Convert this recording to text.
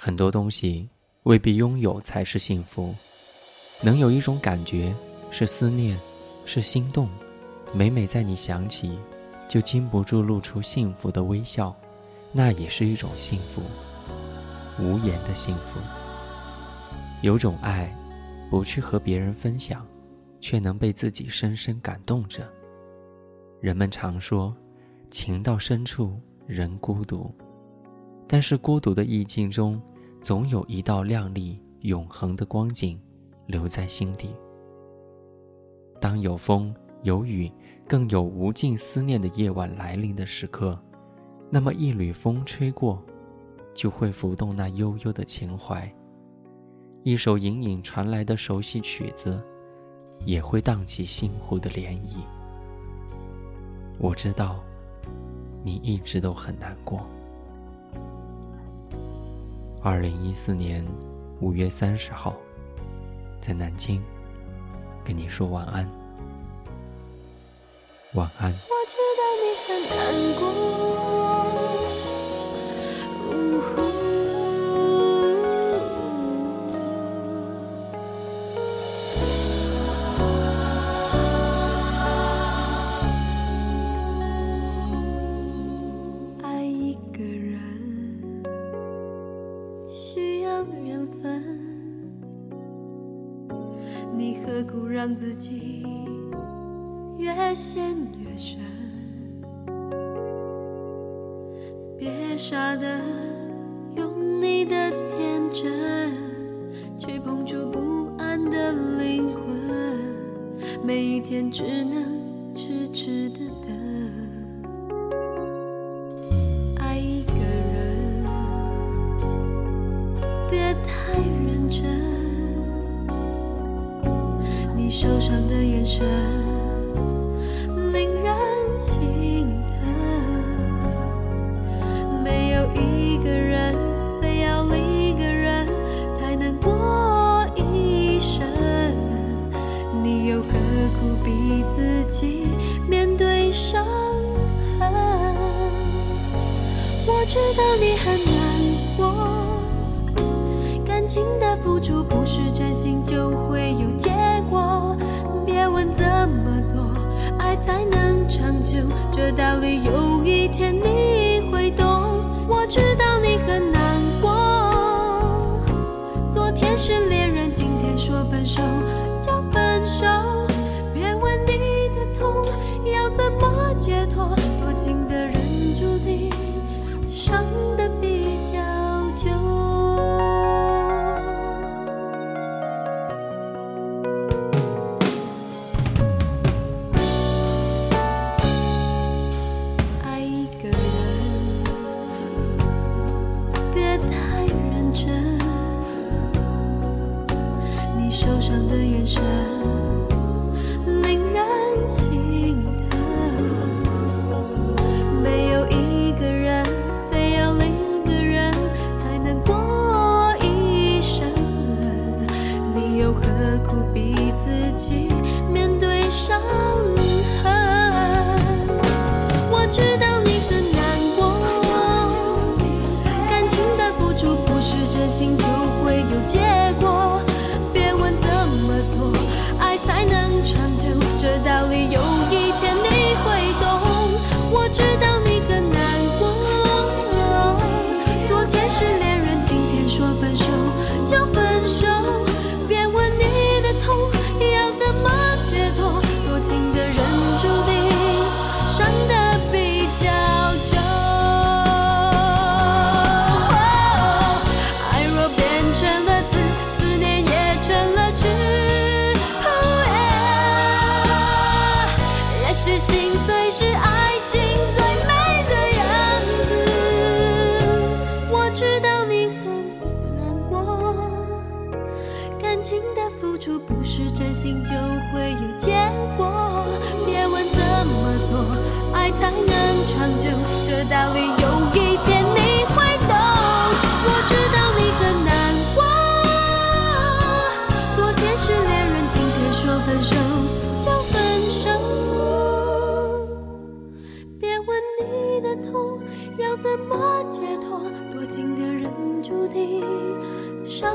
很多东西未必拥有才是幸福，能有一种感觉是思念，是心动，每每在你想起，就禁不住露出幸福的微笑，那也是一种幸福，无言的幸福。有种爱，不去和别人分享，却能被自己深深感动着。人们常说，情到深处人孤独，但是孤独的意境中，总有一道亮丽永恒的光景留在心底。当有风有雨，更有无尽思念的夜晚来临的时刻，那么一缕风吹过，就会浮动那悠悠的情怀；一首隐隐传来的熟悉曲子，也会荡起心湖的涟漪。我知道，你一直都很难过。二零一四年五月三十号，在南京，跟你说晚安，晚安。我知道你很难过。你何苦让自己越陷越深？别傻的用你的天真去碰触不安的灵魂，每一天只能痴痴的等。你受伤的眼神，令人心疼。没有一个人非要另一个人才能过一生，你又何苦逼自己面对伤痕？我知道你很的，道理有是真心就会有结果，别问怎么做，爱才能长久，这道理有一天你会懂。我知道你很难过，昨天是恋人，今天说分手就分手。别问你的痛要怎么解脱，多情的人注定伤。